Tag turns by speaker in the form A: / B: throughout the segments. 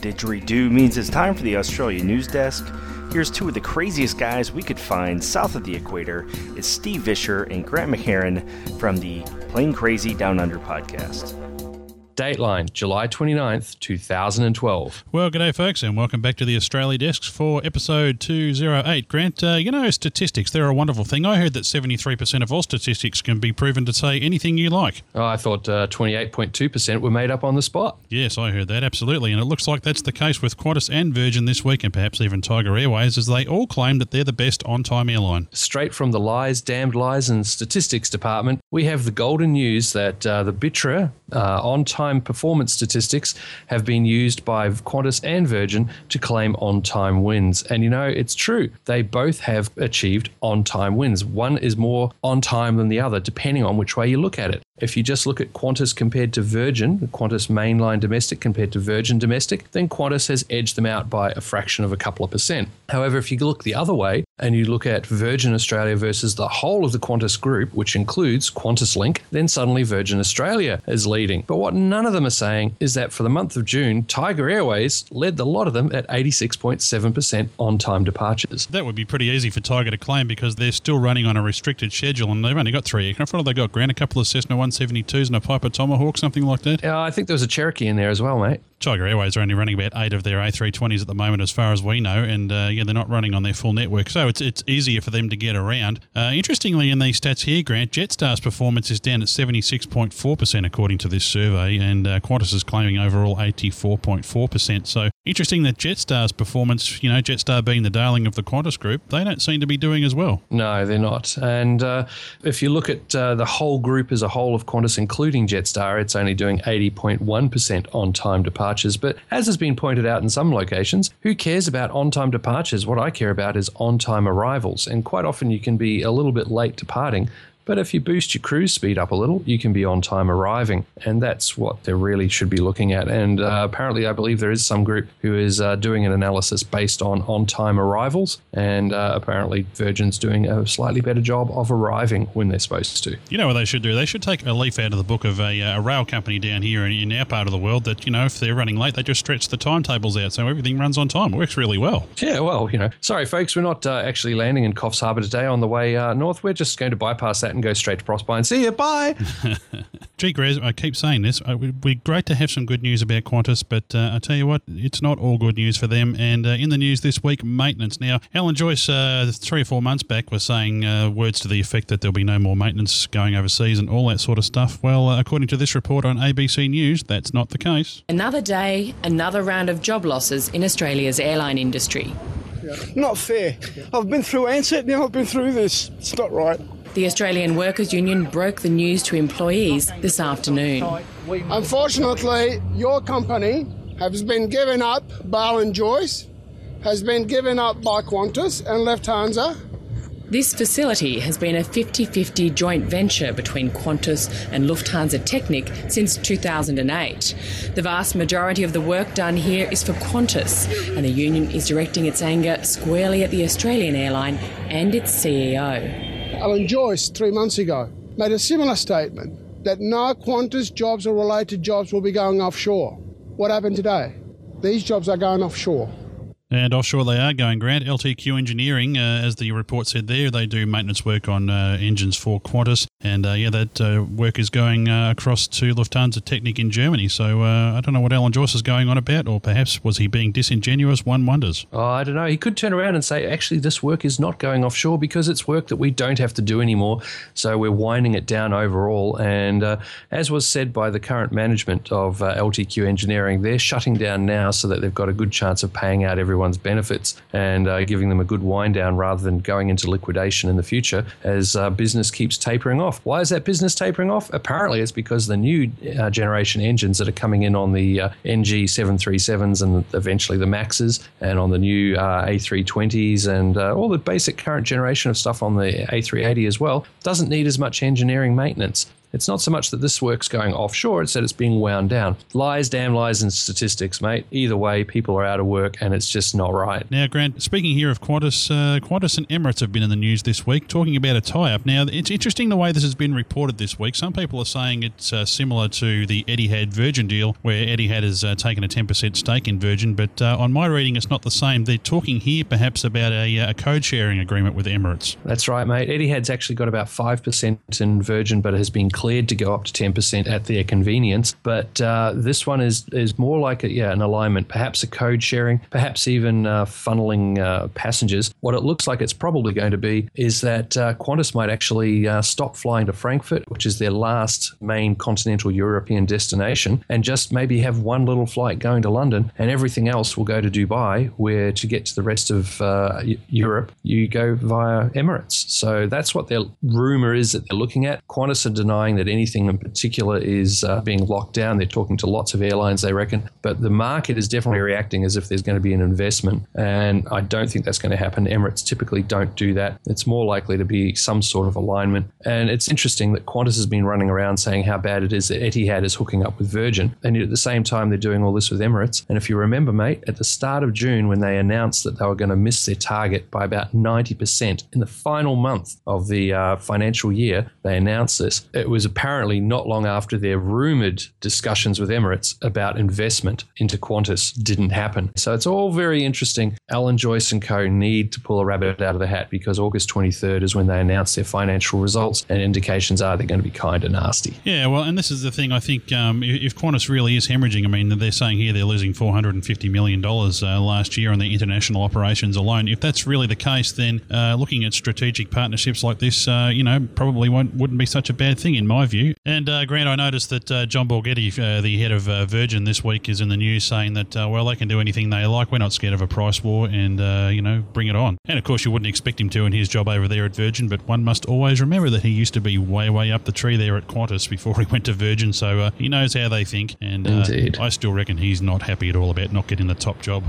A: didgeridoo means it's time for the Australia News Desk. Here's two of the craziest guys we could find south of the equator. It's Steve Visscher and Grant McHerron from the Plain Crazy Down Under podcast.
B: Dateline, July 29th, 2012.
C: Well, good day, folks, and welcome back to the Australia Desks for episode 208. Grant, uh, you know, statistics, they're a wonderful thing. I heard that 73% of all statistics can be proven to say anything you like.
B: Oh, I thought uh, 28.2% were made up on the spot.
C: Yes, I heard that, absolutely. And it looks like that's the case with Qantas and Virgin this week, and perhaps even Tiger Airways, as they all claim that they're the best on time airline.
B: Straight from the lies, damned lies, and statistics department, we have the golden news that uh, the BITRE uh, on time performance statistics have been used by Qantas and Virgin to claim on time wins. And you know, it's true. They both have achieved on time wins. One is more on time than the other, depending on which way you look at it. If you just look at Qantas compared to Virgin, Qantas mainline domestic compared to Virgin domestic, then Qantas has edged them out by a fraction of a couple of percent. However, if you look the other way and you look at Virgin Australia versus the whole of the Qantas group, which includes QantasLink, then suddenly Virgin Australia is leading. But what none of them are saying is that for the month of June, Tiger Airways led the lot of them at 86.7% on time departures.
C: That would be pretty easy for Tiger to claim because they're still running on a restricted schedule and they've only got three aircraft. What have they got, Grant? A couple of Cessna 172s and a Piper Tomahawk, something like that?
B: Yeah, I think there was a Cherokee in there as well, mate.
C: Tiger Airways are only running about eight of their A320s at the moment, as far as we know, and uh, yeah, they're not running on their full network, so it's it's easier for them to get around. Uh, interestingly, in these stats here, Grant, Jetstar's performance is down at 76.4% according to this survey, and uh, Qantas is claiming overall 84.4%. So interesting that Jetstar's performance, you know, Jetstar being the darling of the Qantas group, they don't seem to be doing as well.
B: No, they're not. And uh, if you look at uh, the whole group as a whole of Qantas, including Jetstar, it's only doing 80.1% on time departures. But as has been pointed out in some locations, who cares about on time departures? What I care about is on time arrivals. And quite often you can be a little bit late departing. But if you boost your cruise speed up a little, you can be on time arriving. And that's what they really should be looking at. And uh, apparently, I believe there is some group who is uh, doing an analysis based on on time arrivals. And uh, apparently, Virgin's doing a slightly better job of arriving when they're supposed to.
C: You know what they should do? They should take a leaf out of the book of a, uh, a rail company down here in, in our part of the world that, you know, if they're running late, they just stretch the timetables out so everything runs on time. It works really well.
B: Yeah, well, you know, sorry, folks, we're not uh, actually landing in Coffs Harbour today on the way uh, north. We're just going to bypass that and go straight to Proserpine. See you. Bye.
C: Gee, Grez, I keep saying this. It would be great to have some good news about Qantas, but uh, I tell you what, it's not all good news for them. And uh, in the news this week, maintenance. Now, Alan Joyce, uh, three or four months back, was saying uh, words to the effect that there'll be no more maintenance going overseas and all that sort of stuff. Well, uh, according to this report on ABC News, that's not the case.
D: Another day, another round of job losses in Australia's airline industry.
E: Not fair. I've been through Ansett, now I've been through this. It's not right.
D: The Australian Workers Union broke the news to employees this afternoon.
E: Unfortunately, your company has been given up by Alan Joyce, has been given up by Qantas and Lufthansa.
D: This facility has been a 50 50 joint venture between Qantas and Lufthansa Technik since 2008. The vast majority of the work done here is for Qantas, and the union is directing its anger squarely at the Australian airline and its CEO.
E: Alan Joyce, three months ago, made a similar statement that no Qantas jobs or related jobs will be going offshore. What happened today? These jobs are going offshore.
C: And offshore they are going, Grant. LTQ Engineering, uh, as the report said there, they do maintenance work on uh, engines for Qantas. And uh, yeah, that uh, work is going uh, across to Lufthansa Technik in Germany. So uh, I don't know what Alan Joyce is going on about, or perhaps was he being disingenuous? One wonders.
B: Oh, I don't know. He could turn around and say, actually, this work is not going offshore because it's work that we don't have to do anymore. So we're winding it down overall. And uh, as was said by the current management of uh, LTQ Engineering, they're shutting down now so that they've got a good chance of paying out everyone's benefits and giving them a good wind down rather than going into liquidation in the future as business keeps tapering off. Why is that business tapering off? Apparently, it's because the new uh, generation engines that are coming in on the uh, NG 737s and eventually the Maxes and on the new uh, A320s and uh, all the basic current generation of stuff on the A380 as well doesn't need as much engineering maintenance. It's not so much that this work's going offshore, it's that it's being wound down. Lies, damn lies, and statistics, mate. Either way, people are out of work and it's just not right.
C: Now, Grant, speaking here of Qantas, uh, Qantas and Emirates have been in the news this week talking about a tie up. Now, it's interesting the way this has been reported this week. Some people are saying it's uh, similar to the Etihad Virgin deal, where Etihad has uh, taken a 10% stake in Virgin, but uh, on my reading, it's not the same. They're talking here perhaps about a, uh, a code sharing agreement with Emirates.
B: That's right, mate. Etihad's actually got about 5% in Virgin, but it has been cleared to go up to 10% at their convenience. But uh, this one is is more like a, yeah, an alignment, perhaps a code sharing, perhaps even uh, funneling uh, passengers. What it looks like it's probably going to be is that uh, Qantas might actually uh, stop flying to Frankfurt, which is their last main continental European destination, and just maybe have one little flight going to London, and everything else will go to Dubai, where to get to the rest of uh, Europe, you go via Emirates. So that's what their rumor is that they're looking at. Qantas are denying that anything in particular is uh, being locked down. They're talking to lots of airlines, they reckon, but the market is definitely reacting as if there's going to be an investment, and I don't think that's going to happen. Emirates typically don't do that. It's more likely to be some sort of alignment. And it's interesting that Qantas has been running around saying how bad it is that Etihad is hooking up with Virgin, and at the same time they're doing all this with Emirates. And if you remember, mate, at the start of June when they announced that they were going to miss their target by about 90% in the final month of the uh, financial year, they announced this. It was apparently not long after their rumored discussions with Emirates about investment into Qantas didn't happen. So it's all very interesting. Alan Joyce and co need to pull a rabbit out of the hat because August 23rd is when they announce their financial results, and indications are they're going to be kind of nasty.
C: Yeah, well, and this is the thing. I think um, if Qantas really is hemorrhaging, I mean, they're saying here they're losing $450 million uh, last year on their international operations alone. If that's really the case, then uh, looking at strategic partnerships like this, uh, you know, probably wouldn't be such a bad thing in my view. And uh, Grant, I noticed that uh, John Borghetti, uh, the head of Virgin this week, is in the news saying that, well, they can do anything they like. We're not scared of a price war and, you know, bring it on. And of course, you wouldn't expect him to in his job over there at Virgin, but one must always remember that he used to be way, way up the tree there at Qantas before he went to Virgin, so he knows how they think. And I still reckon he's not happy at all about not getting the top job.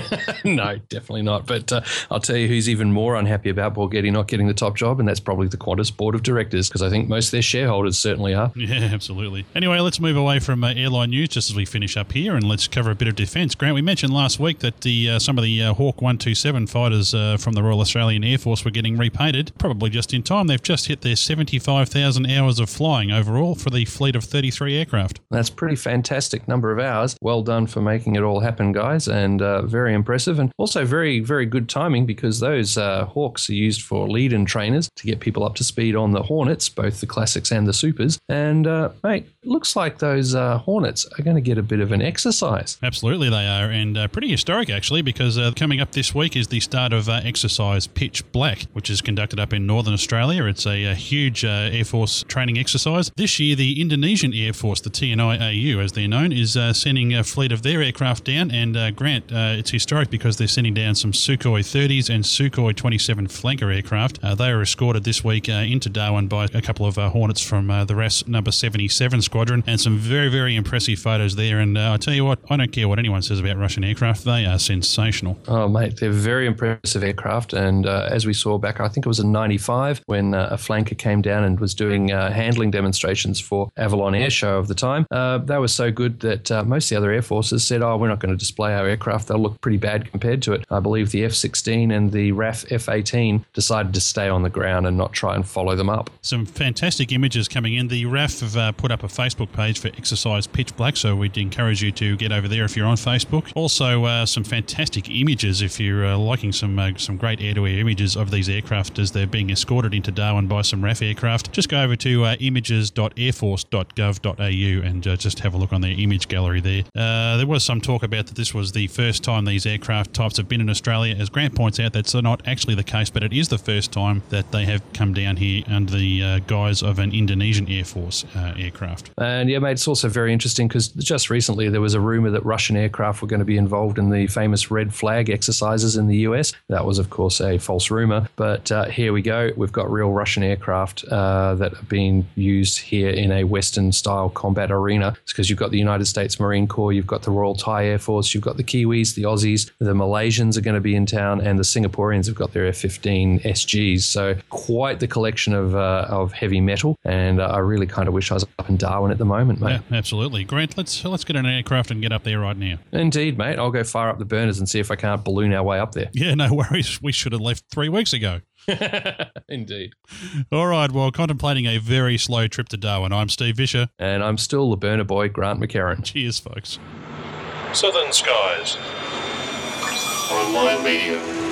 B: no, definitely not. But uh, I'll tell you who's even more unhappy about Borghetti not getting the top job, and that's probably the Qantas board of directors, because I think most of their shareholders certainly are.
C: Yeah, absolutely. Anyway, let's move away from uh, airline news just as we finish up here, and let's cover a bit of defence. Grant, we mentioned last week that the uh, some of the uh, Hawk 127 fighters uh, from the Royal Australian Air Force were getting repainted, probably just in time. They've just hit their 75,000 hours of flying overall for the fleet of 33 aircraft.
B: That's pretty fantastic number of hours. Well done for making it all happen, guys, and uh, very impressive, and also very, very good timing because those uh, Hawks are used for lead-in trainers to get people up to speed on the Hornets, both the classics and the supers. And uh, mate, looks like those uh, Hornets are going to get a bit of an exercise.
C: Absolutely, they are, and uh, pretty historic actually, because uh, coming up this week is the start of uh, exercise Pitch Black, which is conducted up in Northern Australia. It's a, a huge uh, Air Force training exercise. This year, the Indonesian Air Force, the TNI AU as they're known, is sending a fleet of their aircraft down. And Grant, it's historic because they're sending down some Sukhoi 30s and Sukhoi 27 flanker aircraft. they are escorted this week into Darwin by a couple of Hornets from the RAAF number 77 squadron, and some very, very impressive photos there. And uh, I tell you what, I don't care what anyone says about Russian aircraft; they are sensational.
B: Oh, mate, they're very impressive aircraft. And uh, as we saw back, I think it was in '95 when uh, a flanker came down and was doing uh, handling demonstrations for Avalon Air Show of the time. Uh, that was so good that uh, most of the other air forces said, "Oh, we're not going to display our aircraft; they'll look pretty bad compared to it." I believe the F-16 and the RAAF F-18 decided to stay on the ground and not try and follow them up.
C: Some fantastic images coming in. The RAAF have put up a Facebook page for Exercise Pitch Black, so we'd encourage you to get over there if you're on Facebook. Also, uh, some fantastic images if you're uh, liking some uh, some great air-to-air images of these aircraft as they're being escorted into Darwin by some RAAF aircraft. Just go over to uh, images.airforce.gov.au and uh, just have a look on their image gallery there. Uh, there was some talk about that this was the first time these aircraft types have been in Australia. As Grant points out, that's not actually the case, but it is the first time that they have come down here under the guise of an Indonesian Air Force aircraft.
B: And yeah, mate, it's also very interesting because just recently there was a rumor that Russian aircraft were going to be involved in the famous red flag exercises in the US. That was, of course, a false rumor. But uh, here we go. We've got real Russian aircraft uh, that are being used here in a Western style combat arena. It's because you've got the United States Marine Corps, you've got the Royal Thai Air Force, you've got the Kiwis, the Aussies, the Malaysians are going to be in town, and the Singaporeans have got their F 15 SGs. So quite the collection of, uh, of heavy metal. And and uh, I really kind of wish I was up in Darwin at the moment, mate.
C: Yeah, absolutely. Grant, let's let's get an aircraft and get up there right now.
B: Indeed, mate. I'll go fire up the burners and see if I can't balloon our way up there.
C: Yeah, no worries. We should have left three weeks ago.
B: Indeed.
C: All right. Well, contemplating a very slow trip to Darwin. I'm Steve Visscher.
B: And I'm still the burner boy, Grant McHerron.
C: Cheers, folks.
F: Southern Skies. Online Media.